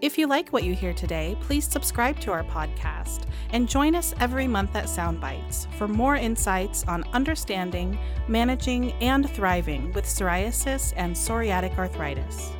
If you like what you hear today, please subscribe to our podcast and join us every month at Psound Bytes for more insights on understanding, managing, and thriving with psoriasis and psoriatic arthritis.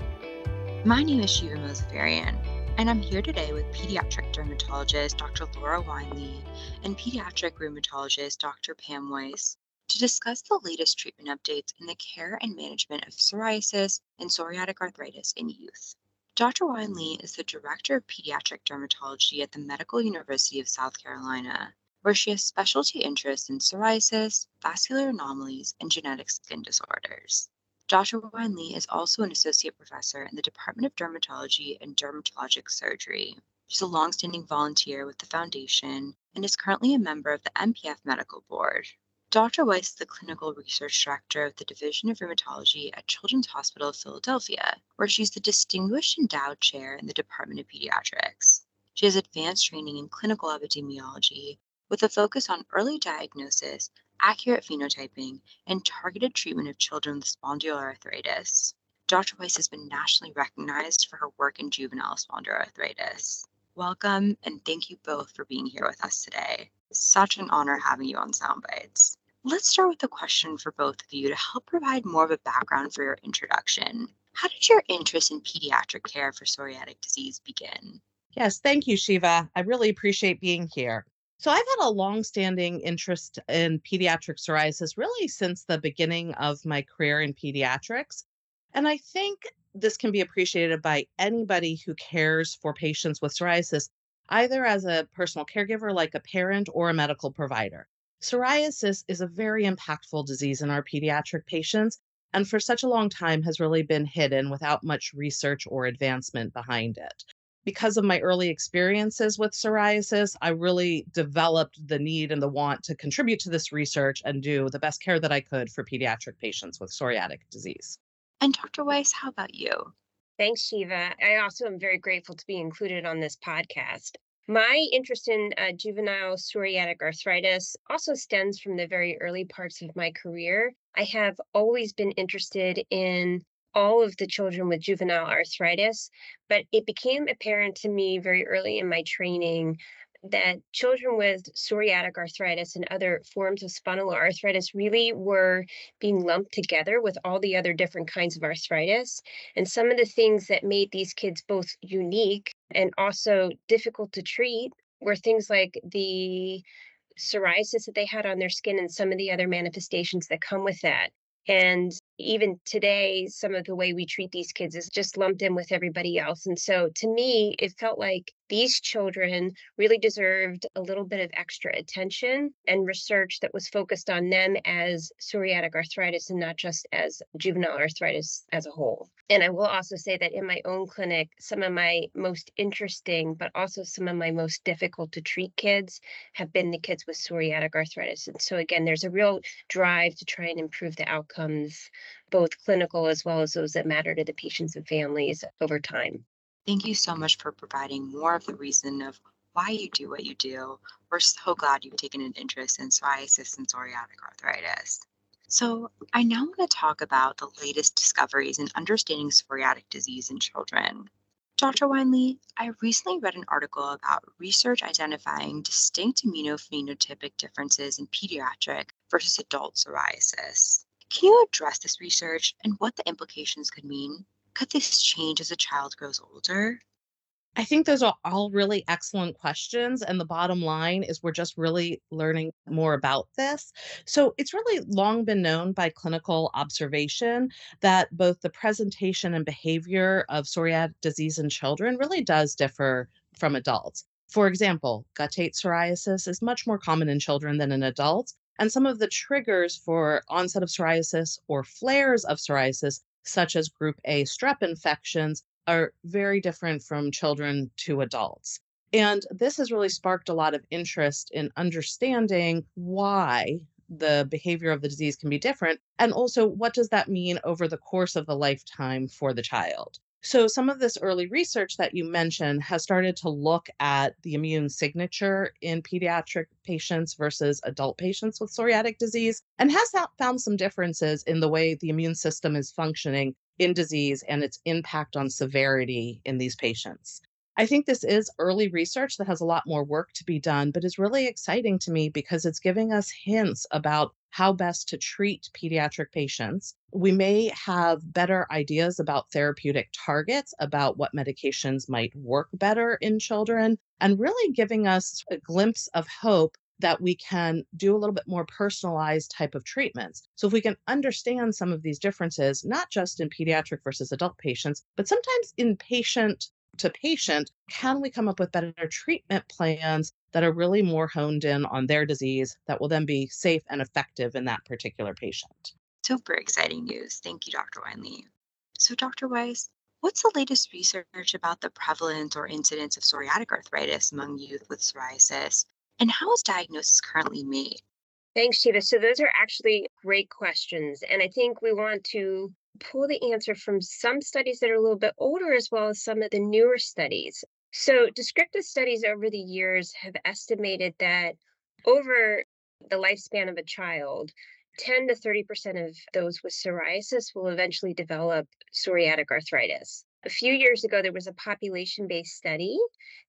My name is Shiva Mozafarian, and I'm here today with pediatric dermatologist Dr. Lara Wine Lee and pediatric rheumatologist Dr. Pam Weiss to discuss the latest treatment updates in the care and management of psoriasis and psoriatic arthritis in youth. Dr. Wine Lee is the Director of Pediatric Dermatology at the Medical University of South Carolina, where she has specialty interests in psoriasis, vascular anomalies, and genetic skin disorders. Dr. Wine Lee is also an associate professor in the Department of Dermatology and Dermatologic Surgery. She's a longstanding volunteer with the foundation and is currently a member of the NPF Medical Board. Dr. Weiss is the clinical research director of the Division of Rheumatology at Children's Hospital of Philadelphia, where she's the distinguished endowed chair in the Department of Pediatrics. She has advanced training in clinical epidemiology with a focus on early diagnosis, accurate phenotyping, and targeted treatment of children with spondyloarthritis. Dr. Weiss has been nationally recognized for her work in juvenile spondyloarthritis. Welcome, and thank you both for being here with us today. Such an honor having you on Psound Bytes. Let's start with a question for both of you to help provide more of a background for your introduction. How did your interest in pediatric care for psoriatic disease begin? Yes, thank you, Shiva. I really appreciate being here. So, I've had a long-standing interest in pediatric psoriasis really since the beginning of my career in pediatrics. And I think this can be appreciated by anybody who cares for patients with psoriasis either as a personal caregiver, like a parent, or a medical provider. Psoriasis is a very impactful disease in our pediatric patients, and for such a long time has really been hidden without much research or advancement behind it. Because of my early experiences with psoriasis, I really developed the need and the want to contribute to this research and do the best care that I could for pediatric patients with psoriatic disease. And Dr. Weiss, how about you? Thanks, Shiva. I also am very grateful to be included on this podcast. My interest in uh, juvenile psoriatic arthritis also stems from the very early parts of my career. I have always been interested in all of the children with juvenile arthritis, but it became apparent to me very early in my training that children with psoriatic arthritis and other forms of spondyloarthritis really were being lumped together with all the other different kinds of arthritis. And some of the things that made these kids both unique and also difficult to treat were things like the psoriasis that they had on their skin and some of the other manifestations that come with that. And even today, some of the way we treat these kids is just lumped in with everybody else. And so to me, it felt like these children really deserved a little bit of extra attention and research that was focused on them as psoriatic arthritis and not just as juvenile arthritis as a whole. And I will also say that in my own clinic, some of my most interesting, but also some of my most difficult to treat kids have been the kids with psoriatic arthritis. And so, again, there's a real drive to try and improve the outcomes both clinical as well as those that matter to the patients and families over time. Thank you so much for providing more of the reason of why you do what you do. We're so glad you've taken an interest in psoriasis and psoriatic arthritis. So, I now want to talk about the latest discoveries in understanding psoriatic disease in children. Dr. Wine Lee, I recently read an article about research identifying distinct immunophenotypic differences in pediatric versus adult psoriasis. Can you address this research and what the implications could mean? Could this change as a child grows older? I think those are all really excellent questions. And the bottom line is we're just really learning more about this. So it's really long been known by clinical observation that both the presentation and behavior of psoriatic disease in children really does differ from adults. For example, guttate psoriasis is much more common in children than in adults, and some of the triggers for onset of psoriasis or flares of psoriasis, such as group A strep infections, are very different from children to adults. And this has really sparked a lot of interest in understanding why the behavior of the disease can be different. And also, what does that mean over the course of the lifetime for the child? So, some of this early research that you mentioned has started to look at the immune signature in pediatric patients versus adult patients with psoriatic disease and has found some differences in the way the immune system is functioning in disease and its impact on severity in these patients. I think this is early research that has a lot more work to be done, but is really exciting to me because it's giving us hints about how best to treat pediatric patients. We may have better ideas about therapeutic targets, about what medications might work better in children, and really giving us a glimpse of hope that we can do a little bit more personalized type of treatments. So, if we can understand some of these differences, not just in pediatric versus adult patients, but sometimes in patient to patient, can we come up with better treatment plans that are really more honed in on their disease that will then be safe and effective in that particular patient? Super exciting news. Thank you, Dr. Wine Lee. So, Dr. Weiss, what's the latest research about the prevalence or incidence of psoriatic arthritis among youth with psoriasis? And how is diagnosis currently made? Thanks, Shiva. So, those are actually great questions. And I think we want to pull the answer from some studies that are a little bit older as well as some of the newer studies. So, descriptive studies over the years have estimated that over the lifespan of a child, 10 to 30% of those with psoriasis will eventually develop psoriatic arthritis. A few years ago, there was a population based study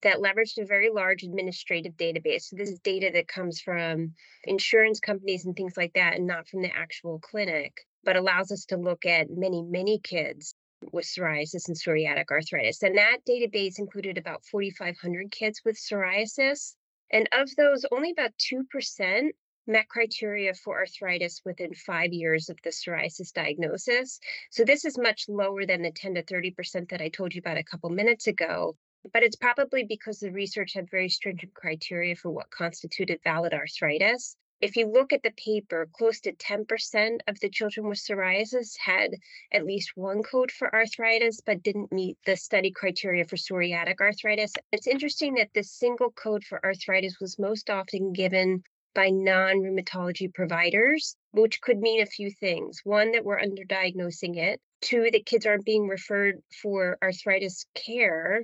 that leveraged a very large administrative database. So, this is data that comes from insurance companies and things like that, and not from the actual clinic but allows us to look at many, many kids with psoriasis and psoriatic arthritis. And that database included about 4,500 kids with psoriasis. And of those, only about 2% met criteria for arthritis within five years of the psoriasis diagnosis. So this is much lower than the 10 to 30% that I told you about a couple minutes ago. But it's probably because the research had very stringent criteria for what constituted valid arthritis. If you look at the paper, close to 10% of the children with psoriasis had at least one code for arthritis, but didn't meet the study criteria for psoriatic arthritis. It's interesting that this single code for arthritis was most often given by non rheumatology providers, which could mean a few things. One, that we're underdiagnosing it. Two, that kids aren't being referred for arthritis care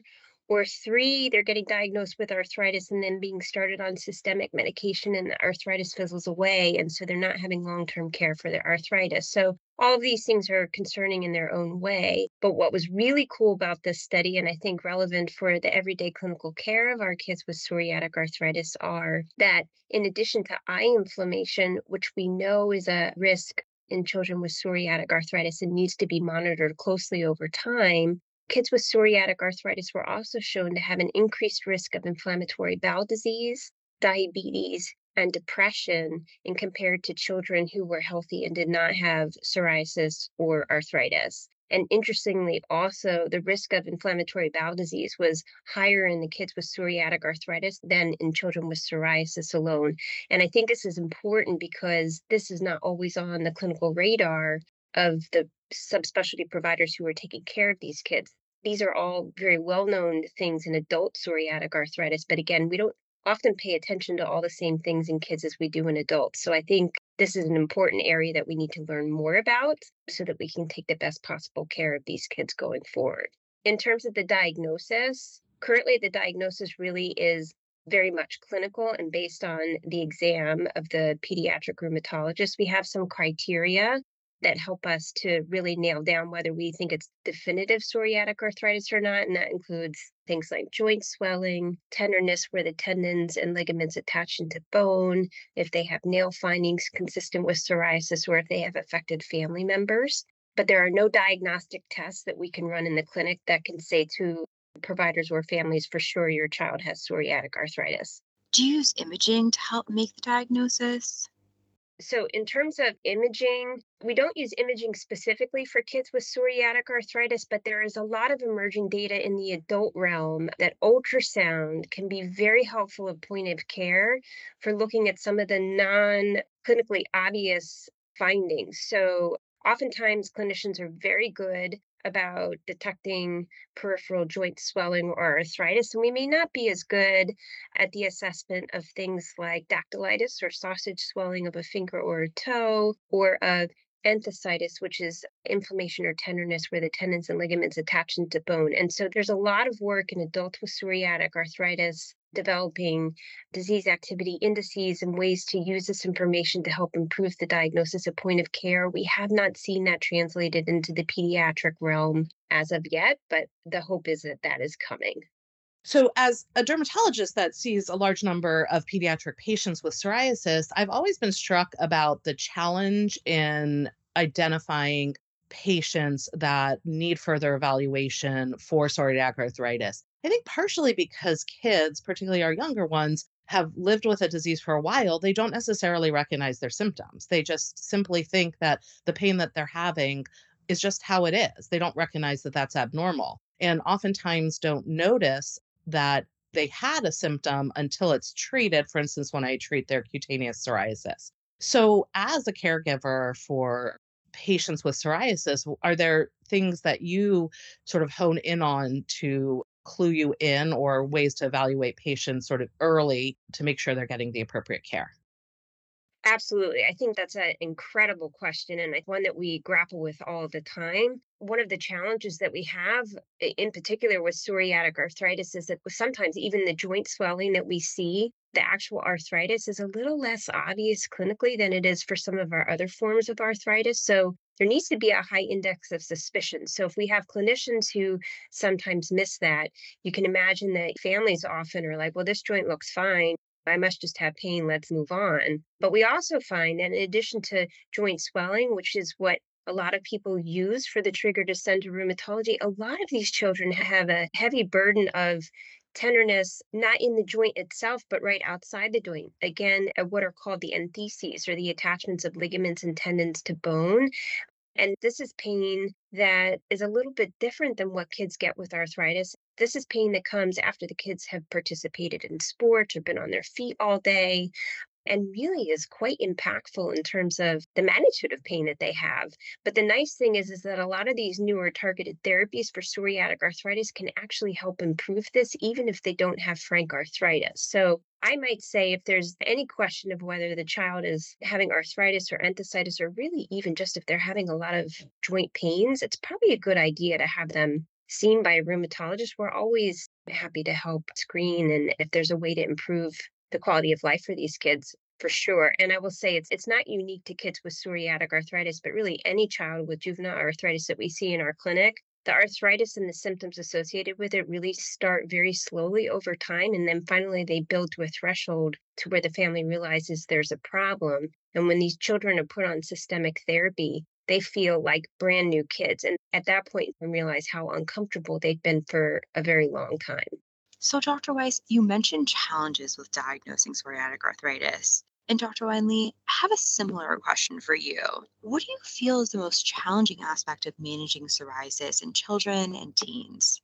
or three, they're getting diagnosed with arthritis and then being started on systemic medication, and the arthritis fizzles away. And so they're not having long term care for their arthritis. So all of these things are concerning in their own way. But what was really cool about this study, and I think relevant for the everyday clinical care of our kids with psoriatic arthritis, are that in addition to eye inflammation, which we know is a risk in children with psoriatic arthritis and needs to be monitored closely over time, Kids with psoriatic arthritis were also shown to have an increased risk of inflammatory bowel disease, diabetes, and depression in compared to children who were healthy and did not have psoriasis or arthritis. And interestingly, also, the risk of inflammatory bowel disease was higher in the kids with psoriatic arthritis than in children with psoriasis alone. And I think this is important because this is not always on the clinical radar of the subspecialty providers who are taking care of these kids. These are all very well known things in adult psoriatic arthritis, but again, we don't often pay attention to all the same things in kids as we do in adults. So I think this is an important area that we need to learn more about so that we can take the best possible care of these kids going forward. In terms of the diagnosis, currently the diagnosis really is very much clinical and based on the exam of the pediatric rheumatologist. We have some criteria that help us to really nail down whether we think it's definitive psoriatic arthritis or not. And that includes things like joint swelling, tenderness where the tendons and ligaments attach into bone, if they have nail findings consistent with psoriasis, or if they have affected family members. But there are no diagnostic tests that we can run in the clinic that can say to providers or families for sure your child has psoriatic arthritis. Do you use imaging to help make the diagnosis? So, in terms of imaging, we don't use imaging specifically for kids with psoriatic arthritis, but there is a lot of emerging data in the adult realm that ultrasound can be very helpful at point of care for looking at some of the non clinically obvious findings. So, oftentimes clinicians are very good about detecting peripheral joint swelling or arthritis, and we may not be as good at the assessment of things like dactylitis or sausage swelling of a finger or a toe, or of enthesitis, which is inflammation or tenderness where the tendons and ligaments attach into bone. And so there's a lot of work in adults with psoriatic arthritis developing disease activity indices and ways to use this information to help improve the diagnosis at point of care. We have not seen that translated into the pediatric realm as of yet, but the hope is that that is coming. So, as a dermatologist that sees a large number of pediatric patients with psoriasis, I've always been struck about the challenge in identifying patients that need further evaluation for psoriatic arthritis. I think partially because kids, particularly our younger ones, have lived with a disease for a while, they don't necessarily recognize their symptoms. They just simply think that the pain that they're having is just how it is. They don't recognize that that's abnormal and oftentimes don't notice that they had a symptom until it's treated. For instance, when I treat their cutaneous psoriasis. So, as a caregiver for patients with psoriasis, are there things that you sort of hone in on to clue you in or ways to evaluate patients sort of early to make sure they're getting the appropriate care? Absolutely. I think that's an incredible question and one that we grapple with all the time. One of the challenges that we have, in particular with psoriatic arthritis, is that sometimes even the joint swelling that we see, the actual arthritis is a little less obvious clinically than it is for some of our other forms of arthritis. So there needs to be a high index of suspicion. So if we have clinicians who sometimes miss that, you can imagine that families often are like, well, this joint looks fine. I must just have pain, let's move on. But we also find that in addition to joint swelling, which is what a lot of people use for the trigger to send to rheumatology, a lot of these children have a heavy burden of tenderness, not in the joint itself, but right outside the joint. Again, at what are called the entheses or the attachments of ligaments and tendons to bone. And this is pain that is a little bit different than what kids get with arthritis. This is pain that comes after the kids have participated in sports or been on their feet all day and really is quite impactful in terms of the magnitude of pain that they have. But the nice thing is, is that a lot of these newer targeted therapies for psoriatic arthritis can actually help improve this, even if they don't have frank arthritis. So I might say if there's any question of whether the child is having arthritis or enthesitis, or really even just if they're having a lot of joint pains, it's probably a good idea to have them seen by a rheumatologist. We're always happy to help screen and if there's a way to improve the quality of life for these kids for sure. And I will say it's it's not unique to kids with psoriatic arthritis, but really any child with juvenile arthritis that we see in our clinic. The arthritis and the symptoms associated with it really start very slowly over time. And then finally, they build to a threshold to where the family realizes there's a problem. And when these children are put on systemic therapy, they feel like brand new kids. And at that point, they realize how uncomfortable they've been for a very long time. So, Dr. Weiss, you mentioned challenges with diagnosing psoriatic arthritis. And Dr. Wine Lee, I have a similar question for you. What do you feel is the most challenging aspect of managing psoriasis in children and teens?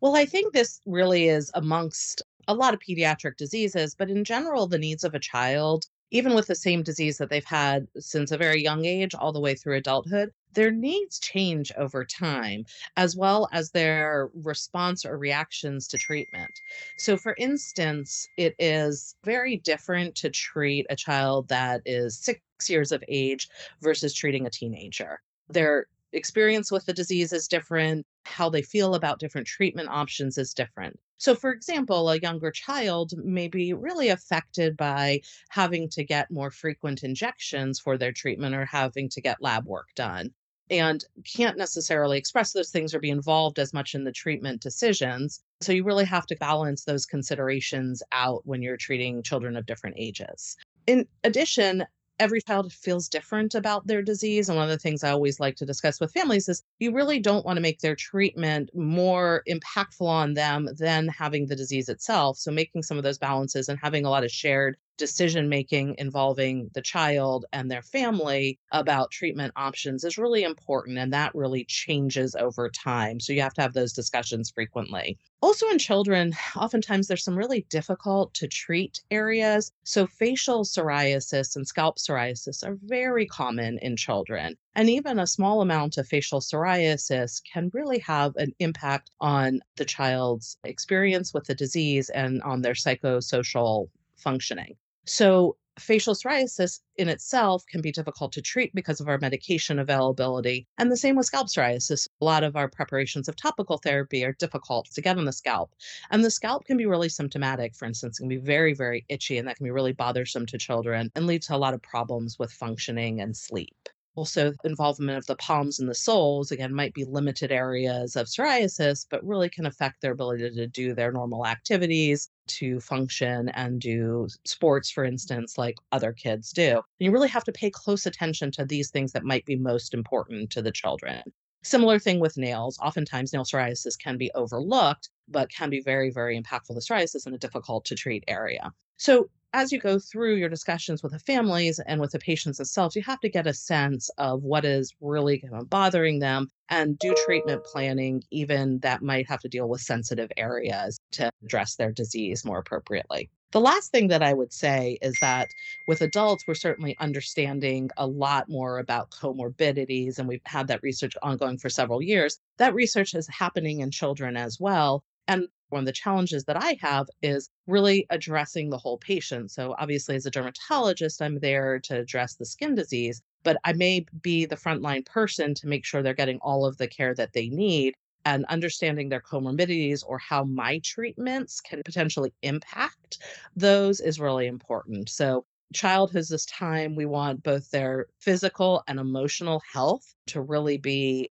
Well, I think this really is amongst a lot of pediatric diseases, but in general, the needs of a child even with the same disease that they've had since a very young age all the way through adulthood, their needs change over time, as well as their response or reactions to treatment. So, for instance, it is very different to treat a child that is six years of age versus treating a teenager. Their experience with the disease is different, how they feel about different treatment options is different. So, for example, a younger child may be really affected by having to get more frequent injections for their treatment or having to get lab work done and can't necessarily express those things or be involved as much in the treatment decisions. So, you really have to balance those considerations out when you're treating children of different ages. In addition, every child feels different about their disease. And one of the things I always like to discuss with families is you really don't want to make their treatment more impactful on them than having the disease itself. So making some of those balances and having a lot of shared decision making involving the child and their family about treatment options is really important. And that really changes over time. So you have to have those discussions frequently. Also, in children, oftentimes there's some really difficult to treat areas. So, facial psoriasis and scalp psoriasis are very common in children. And even a small amount of facial psoriasis can really have an impact on the child's experience with the disease and on their psychosocial functioning. So, facial psoriasis in itself can be difficult to treat because of our medication availability. And the same with scalp psoriasis. A lot of our preparations of topical therapy are difficult to get on the scalp. And the scalp can be really symptomatic, for instance, it can be very, very itchy, and that can be really bothersome to children and lead to a lot of problems with functioning and sleep. Also, involvement of the palms and the soles, again, might be limited areas of psoriasis, but really can affect their ability to do their normal activities, to function and do sports, for instance, like other kids do. And you really have to pay close attention to these things that might be most important to the children. Similar thing with nails. Oftentimes, nail psoriasis can be overlooked, but can be very, very impactful to psoriasis in a difficult to treat area. So, as you go through your discussions with the families and with the patients themselves, you have to get a sense of what is really bothering them and do treatment planning, even that might have to deal with sensitive areas to address their disease more appropriately. The last thing that I would say is that with adults, we're certainly understanding a lot more about comorbidities, and we've had that research ongoing for several years. That research is happening in children as well. And one of the challenges that I have is really addressing the whole patient. So, obviously, as a dermatologist, I'm there to address the skin disease, but I may be the frontline person to make sure they're getting all of the care that they need and understanding their comorbidities or how my treatments can potentially impact those is really important. So, childhood is this time we want both their physical and emotional health to really be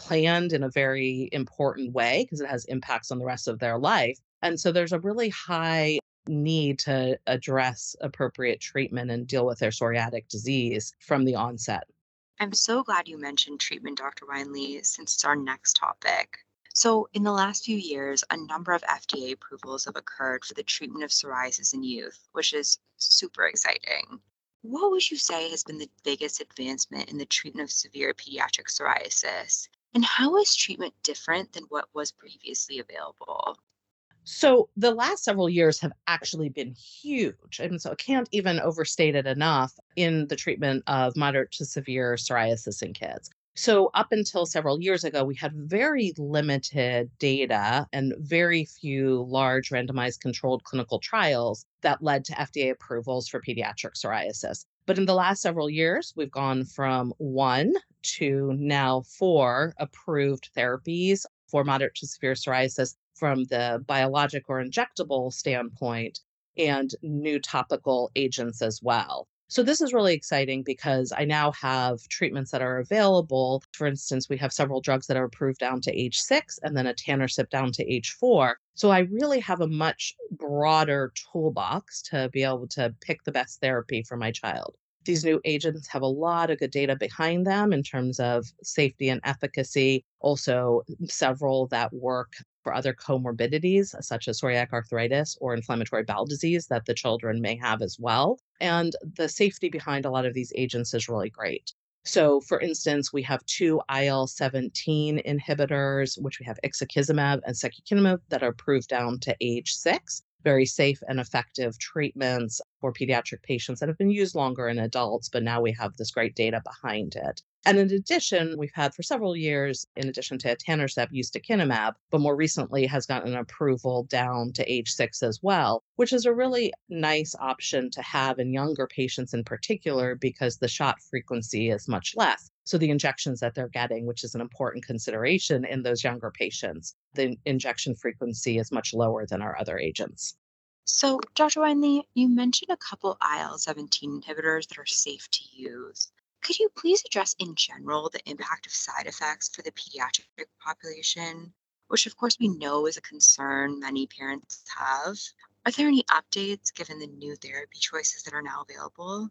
planned in a very important way because it has impacts on the rest of their life. And so there's a really high need to address appropriate treatment and deal with their psoriatic disease from the onset. I'm so glad you mentioned treatment, Dr. Wine Lee, since it's our next topic. So, in the last few years, a number of FDA approvals have occurred for the treatment of psoriasis in youth, which is super exciting. What would you say has been the biggest advancement in the treatment of severe pediatric psoriasis? And how is treatment different than what was previously available? So the last several years have actually been huge. And so I can't even overstate it enough in the treatment of moderate to severe psoriasis in kids. So, up until several years ago, we had very limited data and very few large randomized controlled clinical trials that led to FDA approvals for pediatric psoriasis. But in the last several years, we've gone from one to now four approved therapies for moderate to severe psoriasis from the biologic or injectable standpoint and new topical agents as well. So, this is really exciting because I now have treatments that are available. For instance, we have several drugs that are approved down to age six and then etanercept down to age four. So, I really have a much broader toolbox to be able to pick the best therapy for my child. These new agents have a lot of good data behind them in terms of safety and efficacy. Also, several that work for other comorbidities, such as psoriatic arthritis or inflammatory bowel disease, that the children may have as well. And the safety behind a lot of these agents is really great. So, for instance, we have two IL 17 inhibitors, which we have ixekizumab and secukinumab, that are approved down to age six very safe and effective treatments for pediatric patients that have been used longer in adults, but now we have this great data behind it. And in addition, we've had for several years, in addition to etanercept, ustekinumab, but more recently has gotten approval down to age six as well, which is a really nice option to have in younger patients in particular because the shot frequency is much less. So the injections that they're getting, which is an important consideration in those younger patients, the injection frequency is much lower than our other agents. So, Dr. Wine Lee, you mentioned a couple IL 17 inhibitors that are safe to use. Could you please address in general the impact of side effects for the pediatric population, which of course we know is a concern many parents have? Are there any updates given the new therapy choices that are now available?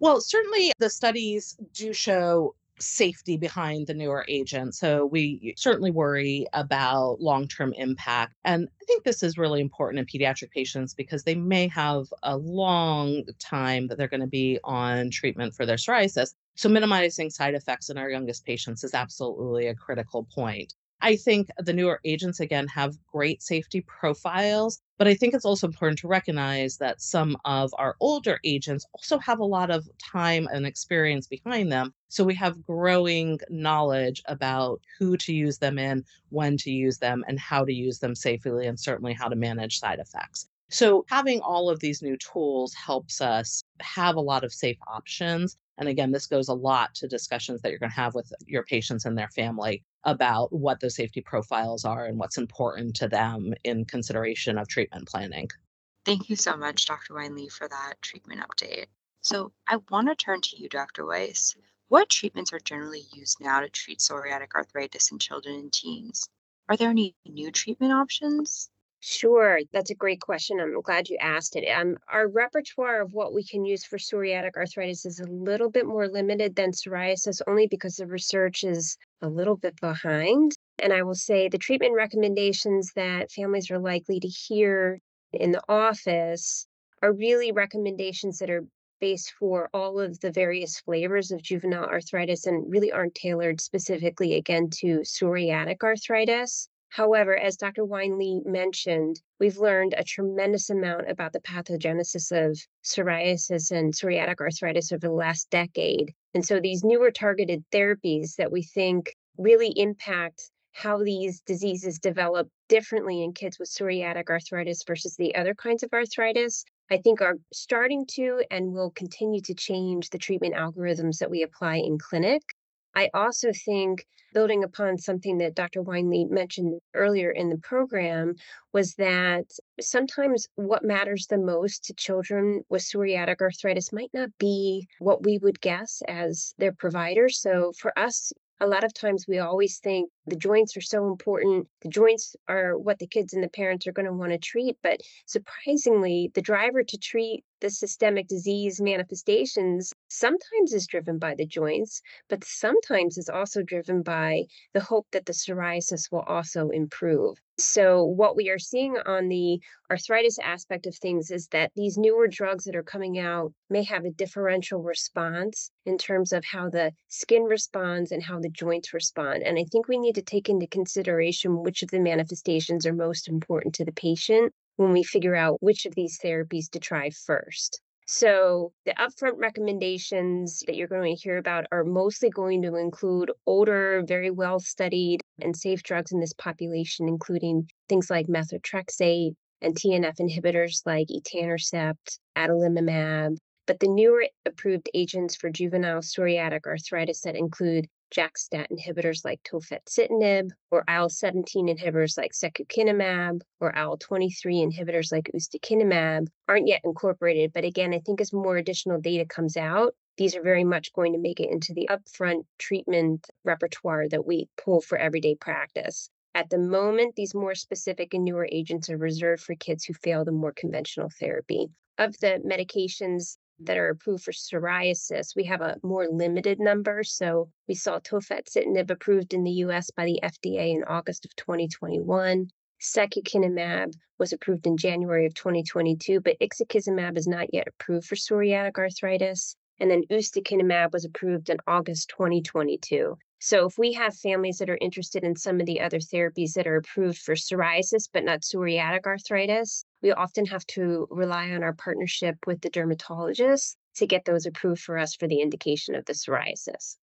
Well, certainly the studies do show safety behind the newer agent. So we certainly worry about long term impact. And I think this is really important in pediatric patients because they may have a long time that they're going to be on treatment for their psoriasis. So minimizing side effects in our youngest patients is absolutely a critical point. I think the newer agents, again, have great safety profiles, but I think it's also important to recognize that some of our older agents also have a lot of time and experience behind them. So we have growing knowledge about who to use them in, when to use them, and how to use them safely, and certainly how to manage side effects. So, having all of these new tools helps us have a lot of safe options. And again, this goes a lot to discussions that you're going to have with your patients and their family about what those safety profiles are and what's important to them in consideration of treatment planning. Thank you so much, Dr. Wine Lee, for that treatment update. So, I want to turn to you, Dr. Weiss. What treatments are generally used now to treat psoriatic arthritis in children and teens? Are there any new treatment options? Sure, that's a great question. I'm glad you asked it. Um, our repertoire of what we can use for psoriatic arthritis is a little bit more limited than psoriasis, only because the research is a little bit behind. And I will say the treatment recommendations that families are likely to hear in the office are really recommendations that are based for all of the various flavors of juvenile arthritis and really aren't tailored specifically again to psoriatic arthritis. However, as Dr. Wine Lee mentioned, we've learned a tremendous amount about the pathogenesis of psoriasis and psoriatic arthritis over the last decade. And so these newer targeted therapies that we think really impact how these diseases develop differently in kids with psoriatic arthritis versus the other kinds of arthritis, I think are starting to and will continue to change the treatment algorithms that we apply in clinic. I also think building upon something that Dr. Wine Lee mentioned earlier in the program was that sometimes what matters the most to children with psoriatic arthritis might not be what we would guess as their provider. So for us, a lot of times we always think the joints are so important. The joints are what the kids and the parents are going to want to treat. But surprisingly, the driver to treat the systemic disease manifestations sometimes is driven by the joints, but sometimes is also driven by the hope that the psoriasis will also improve. So, what we are seeing on the arthritis aspect of things is that these newer drugs that are coming out may have a differential response in terms of how the skin responds and how the joints respond. And I think we need to take into consideration which of the manifestations are most important to the patient when we figure out which of these therapies to try first. So, the upfront recommendations that you're going to hear about are mostly going to include older, very well studied, and safe drugs in this population, including things like methotrexate and TNF inhibitors like etanercept, adalimumab. But the newer approved agents for juvenile psoriatic arthritis that include JAK-STAT inhibitors like tofacitinib, or IL-17 inhibitors like secukinumab, or IL-23 inhibitors like ustekinumab aren't yet incorporated. But again, I think as more additional data comes out, these are very much going to make it into the upfront treatment repertoire that we pull for everyday practice. At the moment, these more specific and newer agents are reserved for kids who fail the more conventional therapy. Of the medications that are approved for psoriasis, we have a more limited number. So we saw tofacitinib approved in the US by the FDA in August of 2021. Secukinumab was approved in January of 2022, but ixekizumab is not yet approved for psoriatic arthritis. And then ustekinumab was approved in August 2022. So, if we have families that are interested in some of the other therapies that are approved for psoriasis but not psoriatic arthritis, we often have to rely on our partnership with the dermatologist to get those approved for us for the indication of the psoriasis.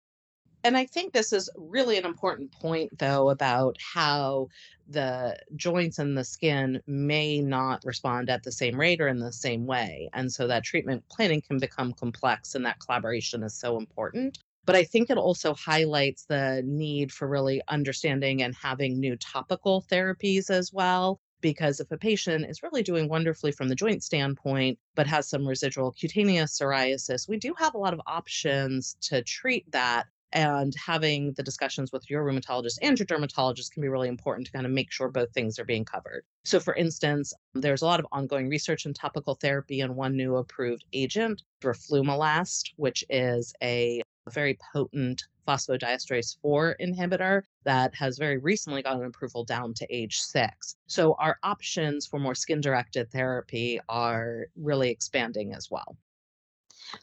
And I think this is really an important point, though, about how the joints and the skin may not respond at the same rate or in the same way. And so that treatment planning can become complex, and that collaboration is so important. But I think it also highlights the need for really understanding and having new topical therapies as well. Because if a patient is really doing wonderfully from the joint standpoint, but has some residual cutaneous psoriasis, we do have a lot of options to treat that and having the discussions with your rheumatologist and your dermatologist can be really important to kind of make sure both things are being covered. So, for instance, there's a lot of ongoing research in topical therapy, and one new approved agent, roflumilast, which is a very potent phosphodiesterase 4 inhibitor that has very recently gotten approval down to age six. So our options for more skin directed therapy are really expanding as well.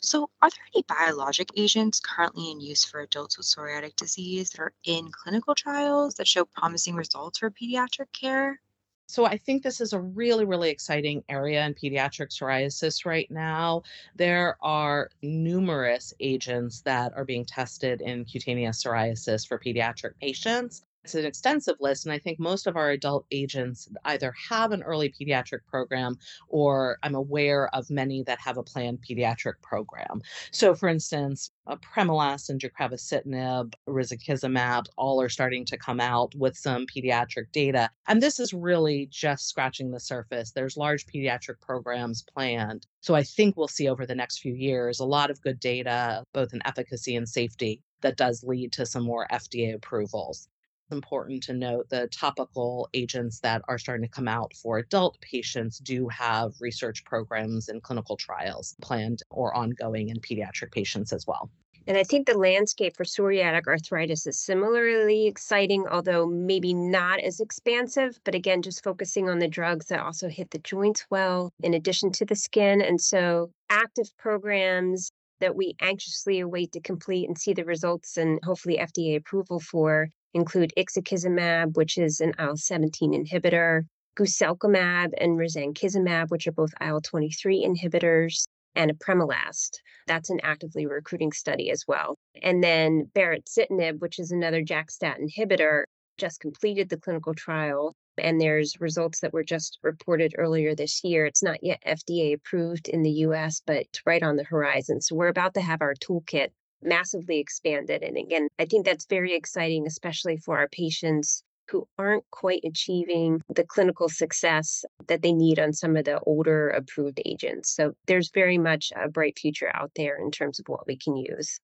So, are there any biologic agents currently in use for adults with psoriatic disease that are in clinical trials that show promising results for pediatric care? So I think this is a really, really exciting area in pediatric psoriasis right now. There are numerous agents that are being tested in cutaneous psoriasis for pediatric patients. It's an extensive list, and I think most of our adult agents either have an early pediatric program or I'm aware of many that have a planned pediatric program. So, for instance, uh, apremilast and deucravacitinib, risankizumab, all are starting to come out with some pediatric data. And this is really just scratching the surface. There's large pediatric programs planned. So I think we'll see over the next few years a lot of good data, both in efficacy and safety, that does lead to some more FDA approvals important to note the topical agents that are starting to come out for adult patients do have research programs and clinical trials planned or ongoing in pediatric patients as well. And I think the landscape for psoriatic arthritis is similarly exciting, although maybe not as expansive. But again, just focusing on the drugs that also hit the joints well, in addition to the skin. And so, active programs that we anxiously await to complete and see the results and hopefully FDA approval for include ixekizumab, which is an IL 17 inhibitor, guselkumab and risankizumab, which are both IL 23 inhibitors, and apremilast. That's an actively recruiting study as well. And then baricitinib, which is another JAK-STAT inhibitor, just completed the clinical trial. And there's results that were just reported earlier this year. It's not yet FDA approved in the US, but right on the horizon. So we're about to have our toolkit massively expanded. And again, I think that's very exciting, especially for our patients who aren't quite achieving the clinical success that they need on some of the older approved agents. So there's very much a bright future out there in terms of what we can use.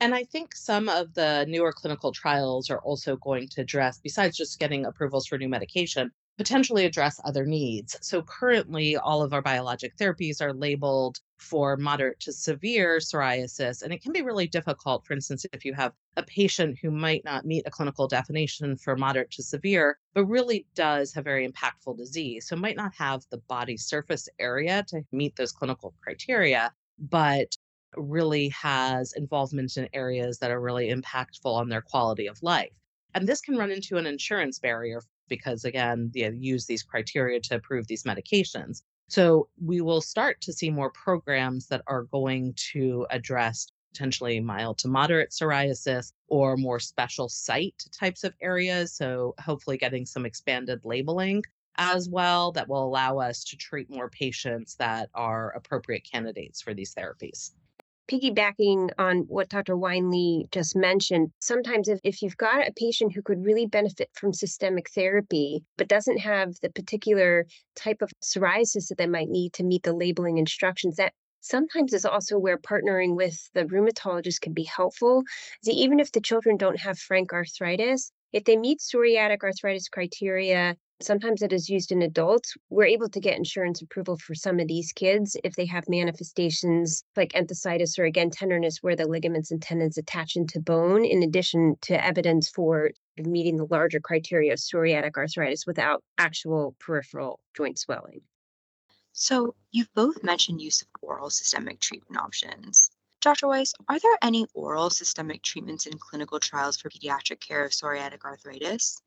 And I think some of the newer clinical trials are also going to address, besides just getting approvals for new medication, potentially address other needs. So currently, all of our biologic therapies are labeled for moderate to severe psoriasis. And it can be really difficult, for instance, if you have a patient who might not meet a clinical definition for moderate to severe, but really does have very impactful disease. So might not have the body surface area to meet those clinical criteria, but really has involvement in areas that are really impactful on their quality of life. And this can run into an insurance barrier because again, they use these criteria to approve these medications. So we will start to see more programs that are going to address potentially mild to moderate psoriasis or more special site types of areas. So hopefully getting some expanded labeling as well that will allow us to treat more patients that are appropriate candidates for these therapies piggybacking on what Dr. Wine Lee just mentioned, sometimes if, if you've got a patient who could really benefit from systemic therapy, but doesn't have the particular type of psoriasis that they might need to meet the labeling instructions, that sometimes is also where partnering with the rheumatologist can be helpful. See, even if the children don't have frank arthritis, if they meet psoriatic arthritis criteria sometimes it is used in adults. We're able to get insurance approval for some of these kids if they have manifestations like enthesitis or again tenderness where the ligaments and tendons attach into bone, in addition to evidence for meeting the larger criteria of psoriatic arthritis without actual peripheral joint swelling. So, you've both mentioned use of oral systemic treatment options. Dr. Weiss, are there any oral systemic treatments in clinical trials for pediatric care of psoriatic arthritis?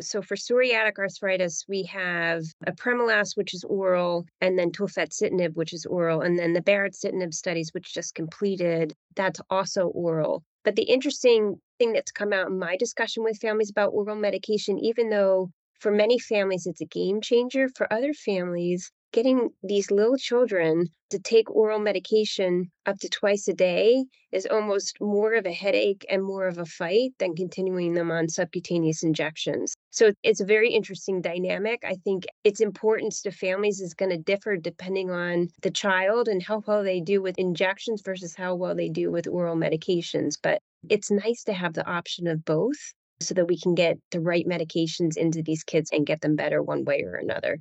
So for psoriatic arthritis, we have apremilast, which is oral, and then tofacitinib, which is oral, and then the baricitinib studies, which just completed, that's also oral. But the interesting thing that's come out in my discussion with families about oral medication, even though for many families it's a game changer, for other families, getting these little children to take oral medication up to twice a day is almost more of a headache and more of a fight than continuing them on subcutaneous injections. So it's a very interesting dynamic. I think its importance to families is going to differ depending on the child and how well they do with injections versus how well they do with oral medications. But it's nice to have the option of both so that we can get the right medications into these kids and get them better one way or another.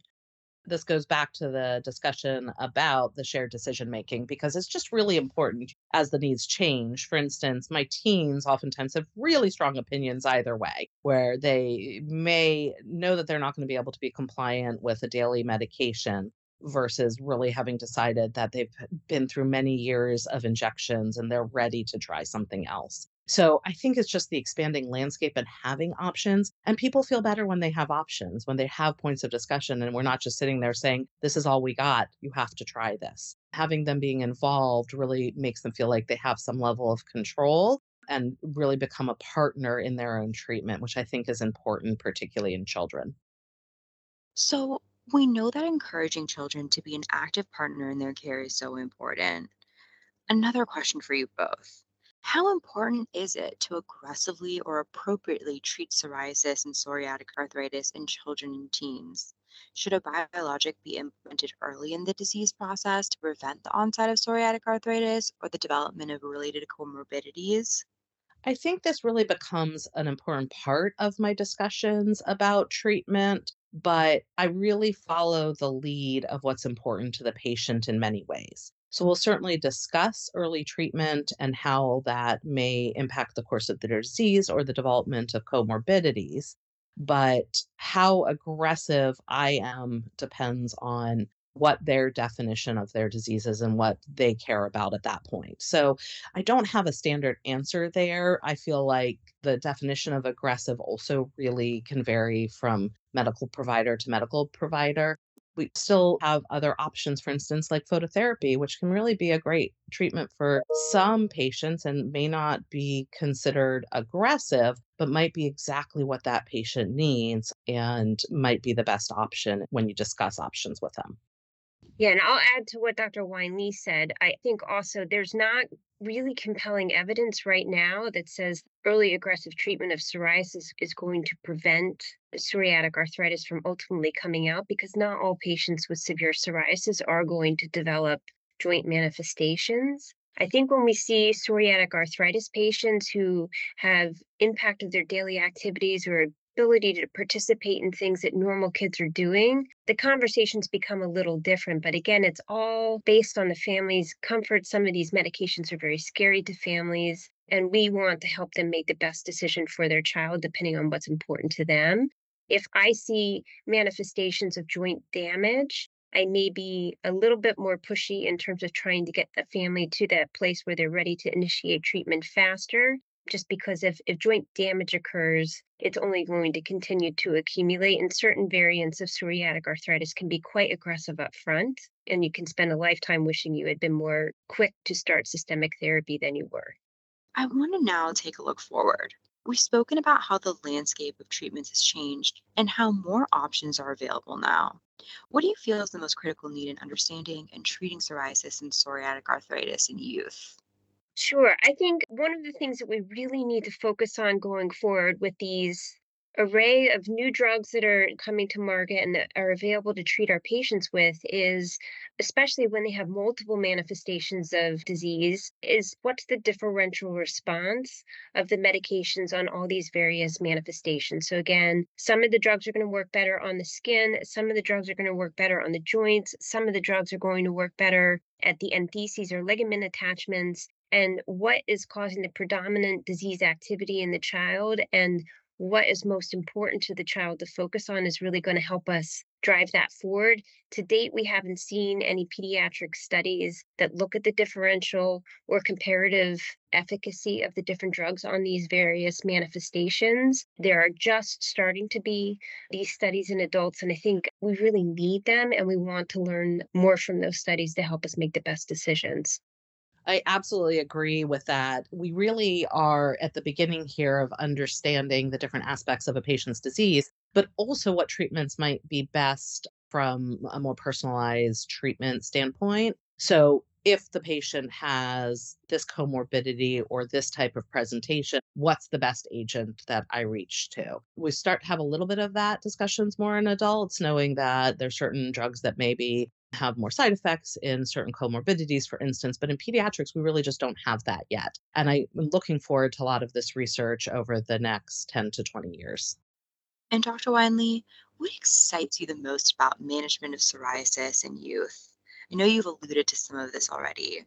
This goes back to the discussion about the shared decision making because it's just really important as the needs change. For instance, my teens oftentimes have really strong opinions either way, where they may know that they're not going to be able to be compliant with a daily medication versus really having decided that they've been through many years of injections and they're ready to try something else. So I think it's just the expanding landscape and having options. And people feel better when they have options, when they have points of discussion, and we're not just sitting there saying, This is all we got. You have to try this. Having them being involved really makes them feel like they have some level of control and really become a partner in their own treatment, which I think is important, particularly in children. So, we know that encouraging children to be an active partner in their care is so important. Another question for you both how important is it to aggressively or appropriately treat psoriasis and psoriatic arthritis in children and teens? Should a biologic be implemented early in the disease process to prevent the onset of psoriatic arthritis or the development of related comorbidities? I think this really becomes an important part of my discussions about treatment, but I really follow the lead of what's important to the patient in many ways. So we'll certainly discuss early treatment and how that may impact the course of the disease or the development of comorbidities. But how aggressive I am depends on what their definition of their disease is and what they care about at that point. So I don't have a standard answer there. I feel like the definition of aggressive also really can vary from medical provider to medical provider we still have other options, for instance, like phototherapy, which can really be a great treatment for some patients and may not be considered aggressive, but might be exactly what that patient needs and might be the best option when you discuss options with them. Yeah, and I'll add to what Dr. Wine-Lee said. I think also there's not really compelling evidence right now that says early aggressive treatment of psoriasis is going to prevent psoriatic arthritis from ultimately coming out because not all patients with severe psoriasis are going to develop joint manifestations. I think when we see psoriatic arthritis patients who have impacted their daily activities or ability to participate in things that normal kids are doing, the conversations become a little different. But again, it's all based on the family's comfort. Some of these medications are very scary to families, and we want to help them make the best decision for their child, depending on what's important to them. If I see manifestations of joint damage, I may be a little bit more pushy in terms of trying to get the family to that place where they're ready to initiate treatment faster just because if, if joint damage occurs, it's only going to continue to accumulate. And certain variants of psoriatic arthritis can be quite aggressive up front. And you can spend a lifetime wishing you had been more quick to start systemic therapy than you were. I want to now take a look forward. We've spoken about how the landscape of treatments has changed and how more options are available now. What do you feel is the most critical need in understanding and treating psoriasis and psoriatic arthritis in youth? Sure. I think one of the things that we really need to focus on going forward with these array of new drugs that are coming to market and that are available to treat our patients with is especially when they have multiple manifestations of disease is what's the differential response of the medications on all these various manifestations so again some of the drugs are going to work better on the skin some of the drugs are going to work better on the joints some of the drugs are going to work better at the entheses or ligament attachments and what is causing the predominant disease activity in the child and what is most important to the child to focus on is really going to help us drive that forward. To date, we haven't seen any pediatric studies that look at the differential or comparative efficacy of the different drugs on these various manifestations. There are just starting to be these studies in adults, and I think we really need them and we want to learn more from those studies to help us make the best decisions. I absolutely agree with that. We really are at the beginning here of understanding the different aspects of a patient's disease, but also what treatments might be best from a more personalized treatment standpoint. So, if the patient has this comorbidity or this type of presentation, what's the best agent that I reach to? We start to have a little bit of that discussions more in adults, knowing that there's certain drugs that maybe have more side effects in certain comorbidities, for instance. But in pediatrics, we really just don't have that yet. And I'm looking forward to a lot of this research over the next 10 to 20 years. And Dr. Wine-Lee, what excites you the most about management of psoriasis in youth? I know you've alluded to some of this already.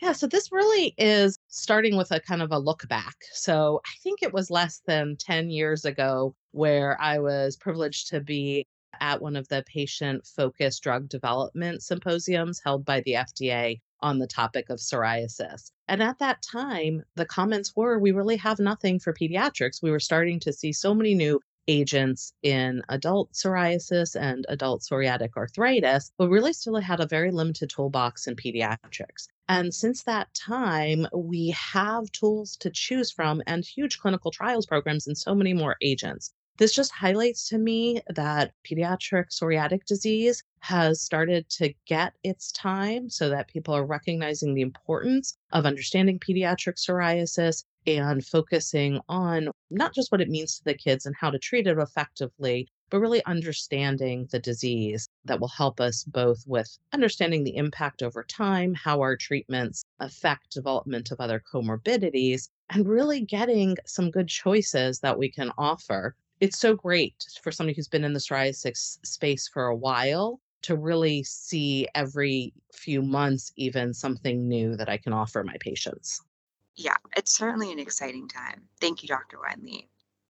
Yeah, so this really is starting with a kind of a look back. So I think it was less than 10 years ago where I was privileged to be at one of the patient focused drug development symposiums held by the FDA on the topic of psoriasis. And at that time, the comments were we really have nothing for pediatrics. We were starting to see so many new agents in adult psoriasis and adult psoriatic arthritis, but really still had a very limited toolbox in pediatrics. And since that time, we have tools to choose from and huge clinical trials programs and so many more agents. This just highlights to me that pediatric psoriatic disease has started to get its time so that people are recognizing the importance of understanding pediatric psoriasis and focusing on not just what it means to the kids and how to treat it effectively, but really understanding the disease that will help us both with understanding the impact over time, how our treatments affect development of other comorbidities, and really getting some good choices that we can offer it's so great for somebody who's been in the psoriasis space for a while to really see every few months even something new that I can offer my patients. Yeah, it's certainly an exciting time. Thank you, Dr. Wine Lee.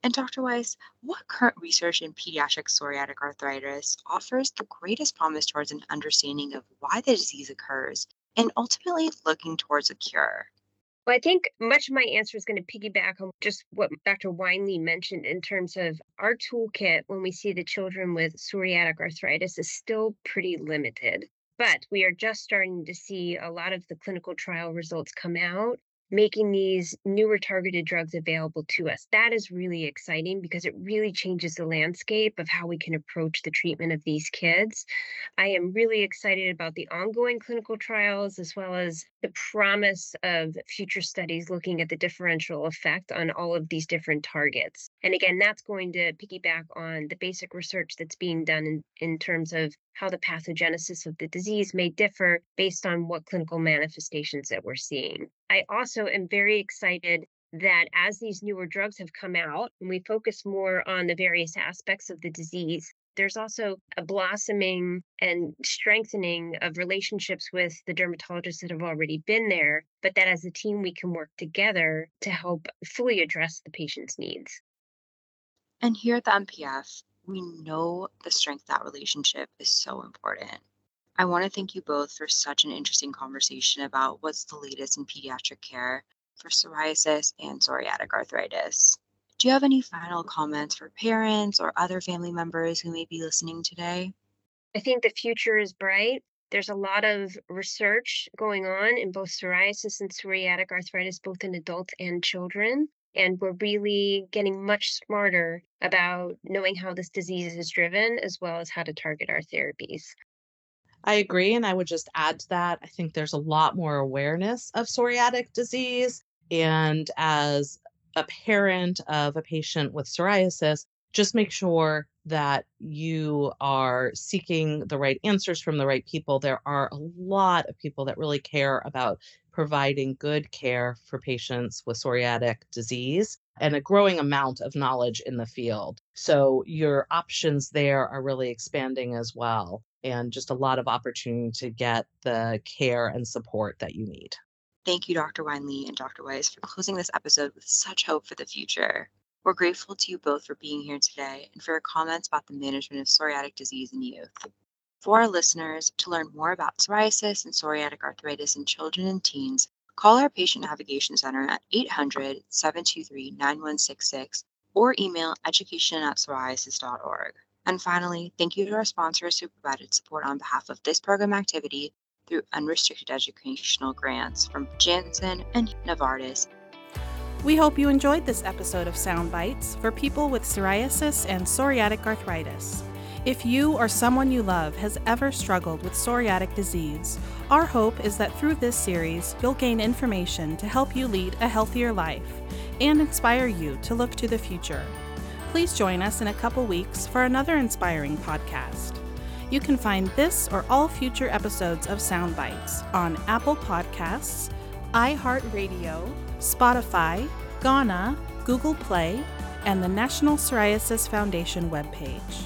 And Dr. Weiss, what current research in pediatric psoriatic arthritis offers the greatest promise towards an understanding of why the disease occurs and ultimately looking towards a cure? Well, I think much of my answer is going to piggyback on just what Dr. Wine Lee mentioned in terms of our toolkit when we see the children with psoriatic arthritis is still pretty limited. But we are just starting to see a lot of the clinical trial results come out making these newer targeted drugs available to us. That is really exciting because it really changes the landscape of how we can approach the treatment of these kids. I am really excited about the ongoing clinical trials as well as the promise of future studies looking at the differential effect on all of these different targets. And again, that's going to piggyback on the basic research that's being done in, in terms of how the pathogenesis of the disease may differ based on what clinical manifestations that we're seeing. I also am very excited that as these newer drugs have come out and we focus more on the various aspects of the disease, there's also a blossoming and strengthening of relationships with the dermatologists that have already been there, but that as a team we can work together to help fully address the patient's needs. And here at the NPF, we know the strength of that relationship is so important. I want to thank you both for such an interesting conversation about what's the latest in pediatric care for psoriasis and psoriatic arthritis. Do you have any final comments for parents or other family members who may be listening today? I think the future is bright. There's a lot of research going on in both psoriasis and psoriatic arthritis, both in adults and children. And we're really getting much smarter about knowing how this disease is driven, as well as how to target our therapies. I agree. And I would just add to that, I think there's a lot more awareness of psoriatic disease. And as a parent of a patient with psoriasis, just make sure that you are seeking the right answers from the right people. There are a lot of people that really care about providing good care for patients with psoriatic disease and a growing amount of knowledge in the field. So your options there are really expanding as well, and just a lot of opportunity to get the care and support that you need. Thank you, Dr. Wine Lee and Dr. Weiss, for closing this episode with such hope for the future. We're grateful to you both for being here today and for your comments about the management of psoriatic disease in youth. For our listeners, to learn more about psoriasis and psoriatic arthritis in children and teens, call our Patient Navigation Center at 800 723 9166 or email education at psoriasis.org. And finally, thank you to our sponsors who provided support on behalf of this program activity through unrestricted educational grants from Janssen and Novartis. We hope you enjoyed this episode of Psound Bytes for people with psoriasis and psoriatic arthritis. If you or someone you love has ever struggled with psoriatic disease, our hope is that through this series, you'll gain information to help you lead a healthier life and inspire you to look to the future. Please join us in a couple weeks for another inspiring podcast. You can find this or all future episodes of Psound Bytes on Apple Podcasts, iHeartRadio, Spotify, Gaana, Google Play, and the National Psoriasis Foundation webpage.